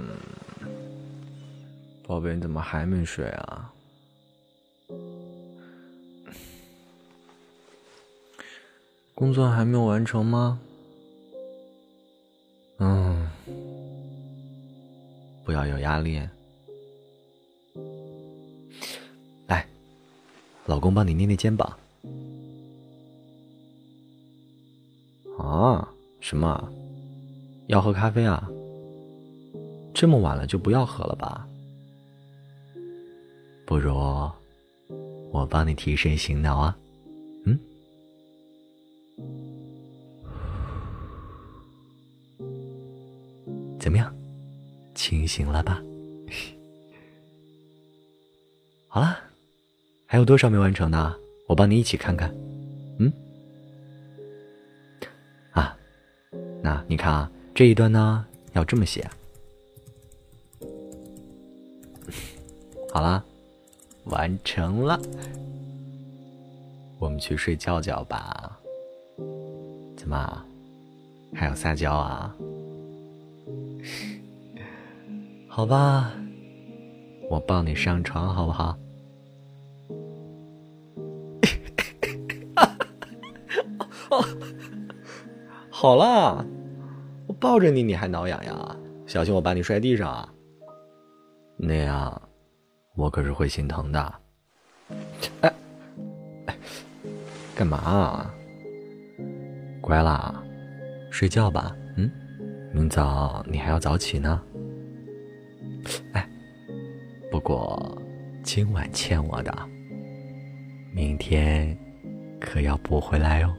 嗯，宝贝，你怎么还没睡啊？工作还没有完成吗？嗯，不要有压力。来，老公帮你捏捏肩膀。啊？什么？要喝咖啡啊？这么晚了就不要喝了吧。不如我帮你提神醒脑啊。嗯？怎么样？清醒了吧？好了，还有多少没完成呢？我帮你一起看看。嗯？啊，那你看啊，这一段呢要这么写。好啦，完成了，我们去睡觉觉吧。怎么，还要撒娇啊？好吧，我抱你上床好不好？好啦，我抱着你，你还挠痒痒啊，小心我把你摔地上啊！那样，我可是会心疼的。哎，干嘛？乖啦，睡觉吧。嗯，明早你还要早起呢。哎，不过今晚欠我的，明天可要补回来哦。